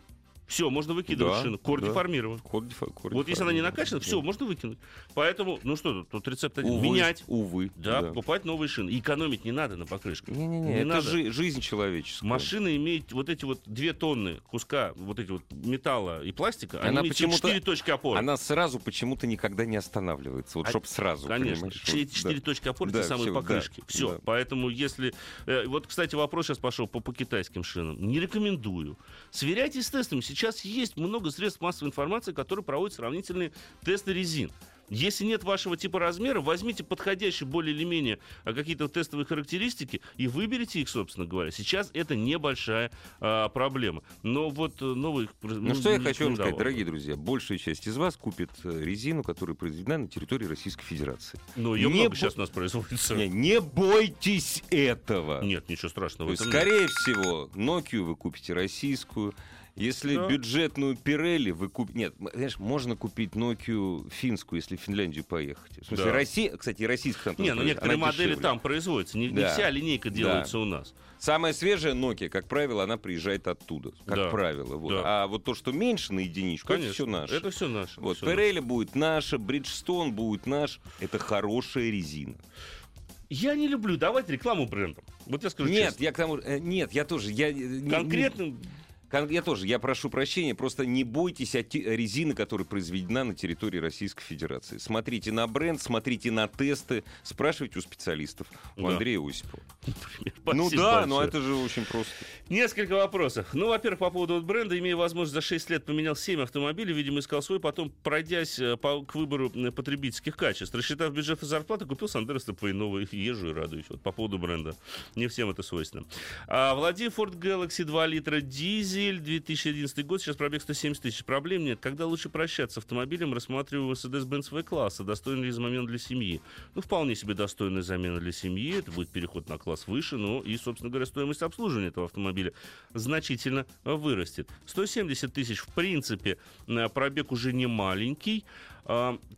все, можно выкидывать Да, шину. Кор да. деформирован. Код дефа- код Вот если она не накачана, все, Да. можно выкинуть. Поэтому, ну что тут, тут рецепт один. Увы, Менять. Увы. Да, покупать новые шины. И экономить не надо на покрышках. Не-не-не, Не это надо. жи- жизнь человеческая. Машина имеет вот эти вот две тонны куска вот эти вот металла и пластика, Она почему-то- четыре точки опоры. Она сразу почему-то никогда не останавливается. Вот А- чтоб сразу, Конечно, все четыре да. точки опоры, Да, те самые да, покрышки. Все. да. Поэтому если... э, вот, кстати, вопрос сейчас пошел по, по китайским шинам. Не рекомендую. Сверяйтесь с тестами. Сейчас есть много средств массовой информации, которые проводят сравнительные тесты резин. Если нет вашего типа размера, возьмите подходящие более или менее а, какие-то тестовые характеристики и выберите их, собственно говоря. Сейчас это небольшая а, проблема. Но вот э, новых... Ну что я хочу вам сказать, дорогие друзья, большая часть из вас купит э, резину, которая произведена на территории Российской Федерации. Ну, ее Не много бо- сейчас у нас производится. Не, не бойтесь этого. Нет, ничего страшного. То есть, этом нет. скорее всего, Nokia вы купите российскую. Если Да. бюджетную Pirelli вы купите... Нет, знаешь, можно купить Nokia финскую, если в Финляндию поехать. В смысле, Да. Россия... Кстати, и российская там Не, ну некоторые модели дешевле. там производятся. Не, не Да. вся линейка делается у нас. Самая свежая Nokia, как правило, она приезжает оттуда. Как Да. правило. Вот. Да. А вот то, что меньше на единичку, это все наше. Это все наше. Вот, наше. Pirelli будет наша, Bridgestone будет наш. Это хорошая резина. Я не люблю давать рекламу брендам. Вот я скажу Нет, честно. я к тому... э, Нет, я тоже... Я, э, не- Конкретным Кон- Я тоже, я прошу прощения, просто не бойтесь резины, которая произведена на территории Российской Федерации. Смотрите на бренд, смотрите на тесты, спрашивайте у специалистов, у Да. Андрея Осипова. Например. ну да, но большое. это же очень просто. Несколько вопросов. Ну, во-первых, по поводу бренда. Имея возможность за 6 лет поменял 7 автомобилей, видимо, искал свой, потом, пройдясь э, по, к выбору потребительских качеств, рассчитав бюджет и зарплату, купил Сандеро Степвей новый, езжу и радуюсь. Вот по поводу бренда. Не всем это свойственно. А, владею Ford Galaxy 2 литра дизель, 2011 год, сейчас пробег 170 тысяч. Проблем нет. Когда лучше прощаться с автомобилем, рассматриваю Mercedes-Benz V-класса, достойный ли замена для семьи. Ну, вполне себе достойная замена для семьи. Это будет переход на класс выше, ну и, собственно говоря, стоимость обслуживания этого автомобиля значительно вырастет. 170 тысяч, в принципе, пробег уже не маленький.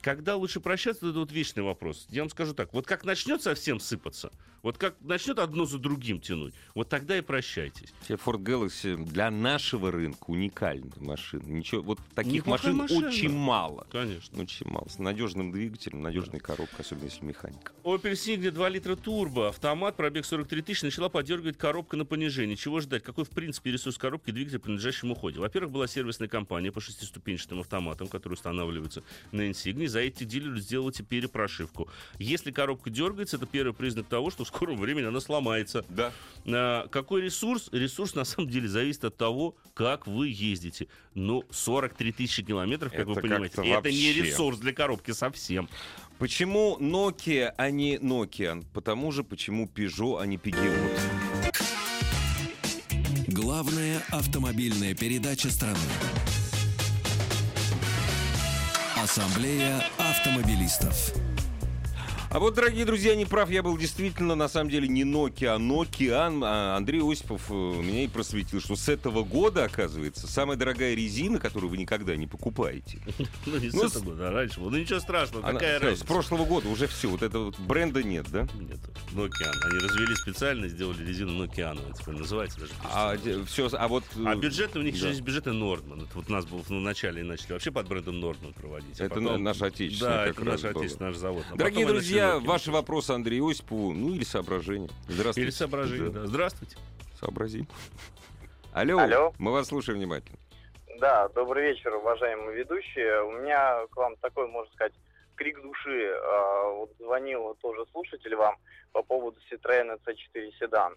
Когда лучше прощаться, это вот вечный вопрос. Я вам скажу так, вот как начнет совсем сыпаться, вот как начнет одно за другим тянуть, вот тогда и прощайтесь. Вообще, Ford Galaxy для нашего рынка уникальная машина. Ничего, вот таких машин машина. очень мало. Конечно. Очень мало. С надежным двигателем, надежной коробкой, особенно если механика. Opel Signia 2 литра турбо, автомат, пробег 43 тысяч, начала подергивать коробка на понижение. Чего ждать? Какой, в принципе, ресурс коробки двигателя при надлежащем уходе? Во-первых, была сервисная компания по шестиступенчатым автоматам, которые устанавливаются на Insignia. За эти дилеры сделайте перепрошивку. Если коробка дергается, это первый признак того, что в скором времени она сломается. Да. А, какой ресурс? Ресурс на самом деле зависит от того, как вы ездите. Ну, 43 тысячи километров, как Это вы понимаете, это не вообще. ресурс для коробки совсем. Почему Nokia, а не Nokia? Потому же, почему Peugeot, а не Peugeot? Главная автомобильная передача страны. Ассамблея автомобилистов. А вот, дорогие друзья, не прав, я был действительно, на самом деле, не Nokia, а Nokia. А Андрей Осипов э, меня и просветил, что с этого года, оказывается, самая дорогая резина, которую вы никогда не покупаете. Ну, не с Ну, этого года, а раньше. Ну, ничего страшного, какая разница? с прошлого года уже все, вот этого бренда нет, да? Нет, Nokian. Они развели специально, сделали резину Nokian. Это теперь называется даже. А, все, а вот... А э, бюджеты у них есть бюджеты Нордман. Это вот нас было в начале начали вообще под брендом Нордман проводить. а Это наш отечественный Да, это наш отечественный наш завод. А Дорогие друзья, Nokia ваши вопросы Андрею Осипову, ну или соображения. Здравствуйте. Или соображения, Да, да. Здравствуйте. Сообразим. Алло, Алло. мы вас слушаем внимательно. Да, добрый вечер, уважаемые ведущие. У меня к вам такой, можно сказать, крик души. А, Вот звонил тоже слушатель вам по поводу Citroёn C4 седан.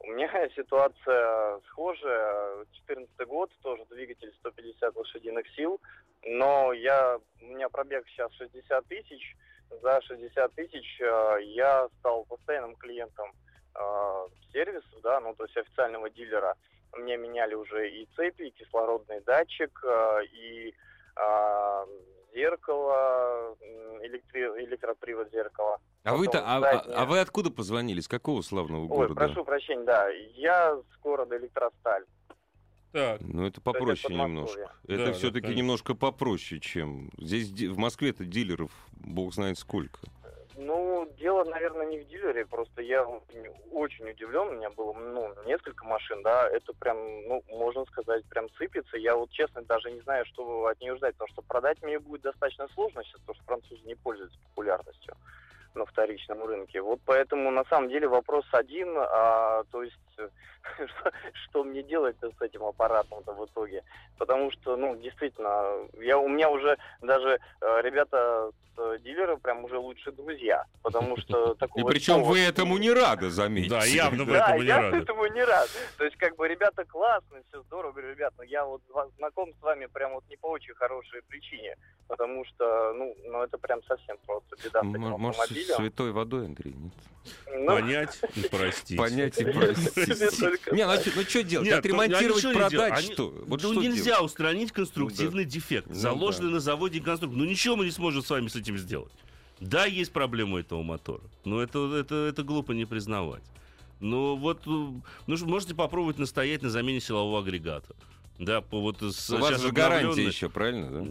У меня ситуация схожая. 14 год, тоже двигатель 150 лошадиных сил, но я, у меня пробег сейчас 60 тысяч. За 60 тысяч а, я стал постоянным клиентом а, сервисов, да, ну то есть официального дилера. Мне меняли уже и цепи, и кислородный датчик, а, и зеркало, электри- электропривод зеркала. А вы-то, а, а- а вы откуда позвонили? С какого славного Ой, города? прошу прощения, да, я с города Электросталь. Так. Ну, это это попроще Подмосковье. немножко. Да, Это да, все-таки конечно. немножко попроще, чем... Здесь в Москве-то дилеров бог знает сколько. Ну, дело, наверное, не в дилере, просто я очень, очень удивлен, у меня было, ну, несколько машин, да, это прям, ну, можно сказать, прям сыпется. Я вот, честно, даже не знаю, что от нее ждать, потому что продать мне будет достаточно сложно сейчас, потому что французы не пользуются популярностью на вторичном рынке. Вот поэтому, на самом деле, вопрос один, а, то есть, что, что мне делать с этим аппаратом-то в итоге? Потому что, ну, действительно, я, у меня уже даже э, ребята с э, дилера прям уже лучшие друзья, потому что И такого... причем слова- вы этому не рады, заметьте. Да, явно вы да, этому не я рады. этому не рад. То есть, как бы, ребята классные, все здорово. Говорю, ребят, я вот знаком с вами прям вот не по очень хорошей причине. Потому что, ну, ну это прям совсем просто беда с этим М- Может, автомобилем. святой водой, Андрей? Нет? Ну, Понять и простить. Понять и Не простить. Не, ну что делать? Нет, Отремонтировать, ну, они продать, делают? Они- что? Вот ну что нельзя делать? устранить конструктивный дефект, Ну заложенный на заводе конструктор. Ну ничего мы не сможем с вами с этим сделать. Да, есть проблема этого мотора, но это, это, это глупо не признавать. Ну вот, ну, можете попробовать настоять на замене силового агрегата. Да, по вот с, У вас сейчас же гарантия еще, правильно? Да?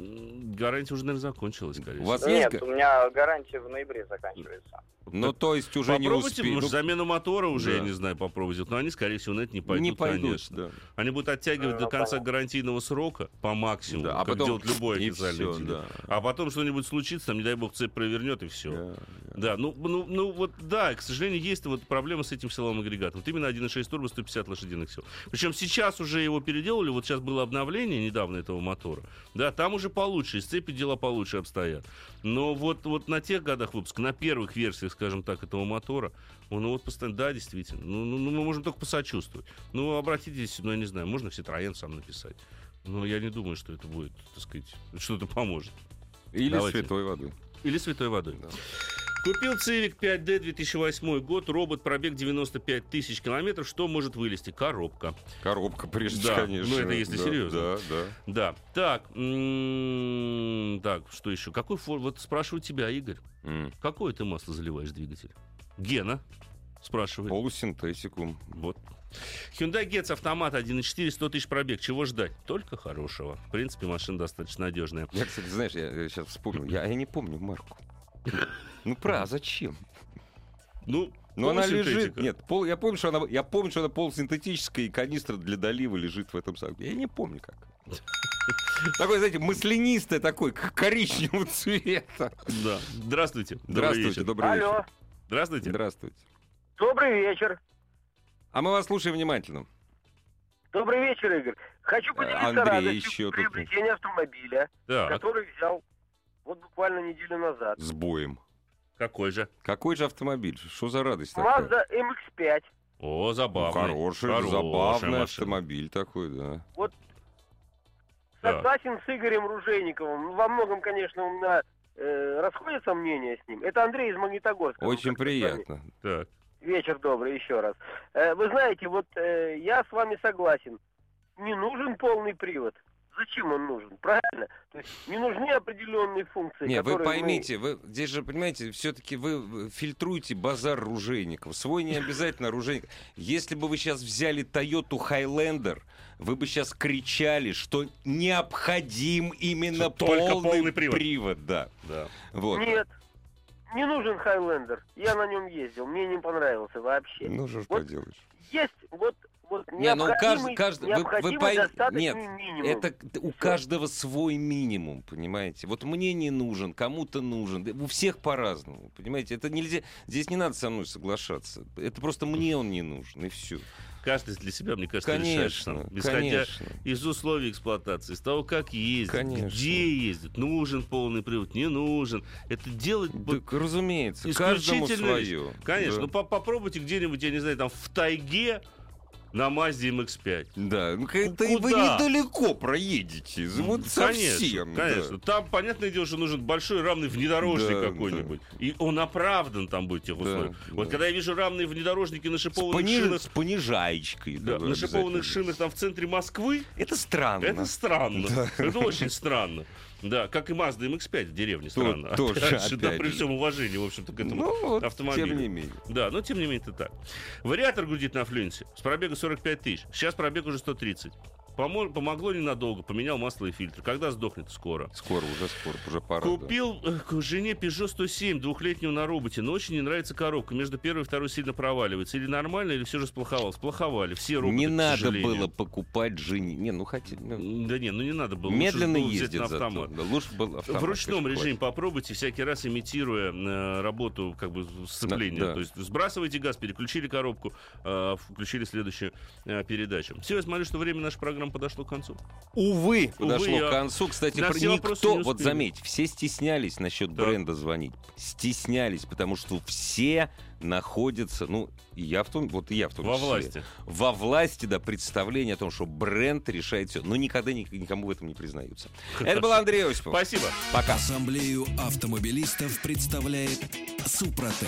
Гарантия уже, наверное, закончилась, скорее У вас есть Нет, га- у меня гарантия в ноябре заканчивается. Ну, то есть уже не Попробуйте, успею. может, замену мотора уже, я да. не знаю, попробуйте. Но они, скорее всего, на это не пойдут, не пойдут, конечно. да. Они будут оттягивать Ну, до конца понятно. гарантийного срока по максимуму, Да, а как потом делает любой официальный дилер. да. А потом что-нибудь случится, там, не дай бог, цепь провернет, и все. Да. Да, ну, ну, ну вот да, к сожалению, есть вот проблема с этим силовым агрегатом. Вот именно 1.6 турбо 150 лошадиных сил. Причем сейчас уже его переделали, вот сейчас было обновление недавно этого мотора. Да, там уже получше, из цепи дела получше обстоят. Но вот, вот на тех годах выпуска, на первых версиях, скажем так, этого мотора, он вот постоянно, да, действительно, ну, ну, ну, мы можем только посочувствовать. Ну, обратитесь, ну, я не знаю, можно в Citroёn сам написать. Но я не думаю, что это будет, так сказать, что-то поможет. Или Давайте. святой водой. Или святой водой. Да. Купил Civic 5D 2008 год, робот, пробег 95 тысяч километров. Что может вылезти? Коробка. Коробка прежде, Да, конечно. ну это если Да, серьезно. Да, да. Да. Так, м, так, что еще? Какой фор... Вот спрашиваю тебя, Игорь. М. Какое ты масло заливаешь в двигатель? Гена спрашивает. Полусинтетику. Вот. Hyundai Getz автомат 1.4, 100 тысяч пробег. Чего ждать? Только хорошего. В принципе, машина достаточно надежная. Я, кстати, знаешь, я, сейчас вспомнил. Я, я не помню марку. Ну, про, а зачем? Ну, Ну, она лежит. Нет, пол, я помню, что она, я помню, что она полусинтетическая, и канистра для долива лежит в этом самом. Я не помню как. Такой, знаете, маслянистый такой, коричневого цвета. Да. Здравствуйте. Добрый Здравствуйте, вечер. добрый вечер. Алло, Здравствуйте. Здравствуйте. добрый вечер. А мы вас слушаем внимательно. Добрый вечер, Игорь. Хочу поделиться Андрей радостью еще приобретения автомобиля, который взял вот буквально неделю назад. С боем. какой же? Какой же автомобиль? Что за радость такая? Mazda MX-5. О, Ну, забавный. хороший, Хорошая забавный машина. автомобиль такой, да. Да. Согласен с Игорем Ружейниковым. Во многом, конечно, у меня э, расходятся мнения с ним. Это Андрей из Магнитогорска. Очень вами- приятно. Так. Вечер добрый еще раз. Э, Вы знаете, вот э, я с вами согласен. Не нужен полный привод. Зачем он нужен? Правильно? То есть не нужны определенные функции. Не, вы которые мы- поймите, вы здесь же, понимаете, все-таки вы фильтруете базар ружейников. Свой не обязательно оружейник. Если бы вы сейчас взяли Toyota Highlander, вы бы сейчас кричали, что необходим именно Что только полный, полный привод. да. Да. Вот. Нет, не нужен Хайлендер. Я на нем ездил, мне не понравился вообще. Ну, что ж Вот поделаешь. Есть вот, вот Не, ну необходимый, каждый, вы, вы достаточный нет, минимум. это у каждого свой минимум, понимаете? Вот мне не нужен, кому-то нужен, Да у всех по-разному, понимаете? Это нельзя, здесь не надо со мной соглашаться, это просто мне он не нужен и все. Каждый для себя, мне кажется, решает Конечно, сам. Исходя конечно. из условий эксплуатации, из того, как ездит, Конечно. где ездит, нужен полный привод, не нужен. Это делать... вот Так, разумеется, каждому свое. Конечно, Да. ну по- попробуйте где-нибудь, я не знаю, там в тайге на Mazda MX-5. Да, ну это и вы куда? недалеко проедете, вот совсем. да. Конечно. Там, понятное дело, что нужен большой рамный внедорожник Да, какой-нибудь. И он оправдан там будет тех Да, условиях. Вот да. когда я вижу рамные внедорожники на шипованных пониж- шинах, с понижаечкой. да, да, на шипованных шинах там в центре Москвы, Это странно. это странно. Это очень странно. Да, как и Mazda MX-5 в деревне странно. тоже, Опять же, да, при всем уважении, в общем-то, к этому Ну, вот, автомобилю. тем не менее. Да, но тем не менее это так. Вариатор гудит на флюенсе. С пробега 45 тысяч. Сейчас пробег уже 130. Помо- помогло ненадолго. Поменял масло и фильтр. Когда сдохнет? Скоро. Скоро, уже скоро, уже пора. да. Купил к жене Peugeot 107, двухлетнюю на роботе, но очень не нравится коробка. Между первой и второй сильно проваливается. Или нормально, или все же сплоховал. Сплоховали. Все роботы, Не надо было покупать жене. Не, ну хотя... ну, Да не, ну не надо было. Лучше медленно было взять ездит на зато. автомат. Да, лучше был автомат. в ручном режиме попробуйте, всякий раз имитируя э, работу как бы сцепления. да. То есть сбрасывайте газ, переключили коробку, э, включили следующую э, передачу. Все, я смотрю, что время нашей программы подошло к концу. Увы, подошло я- к концу. Кстати, про никто, вот заметь, все стеснялись насчет Так. бренда звонить. Стеснялись, потому что все находятся, ну, и я в том, вот и я в том Во числе, власти. Во власти, да, представления о том, что бренд решает все. Но никогда ни- никому в этом не признаются. Это был Андрей Осипов. Спасибо. Пока. Ассамблею автомобилистов представляет Супротек.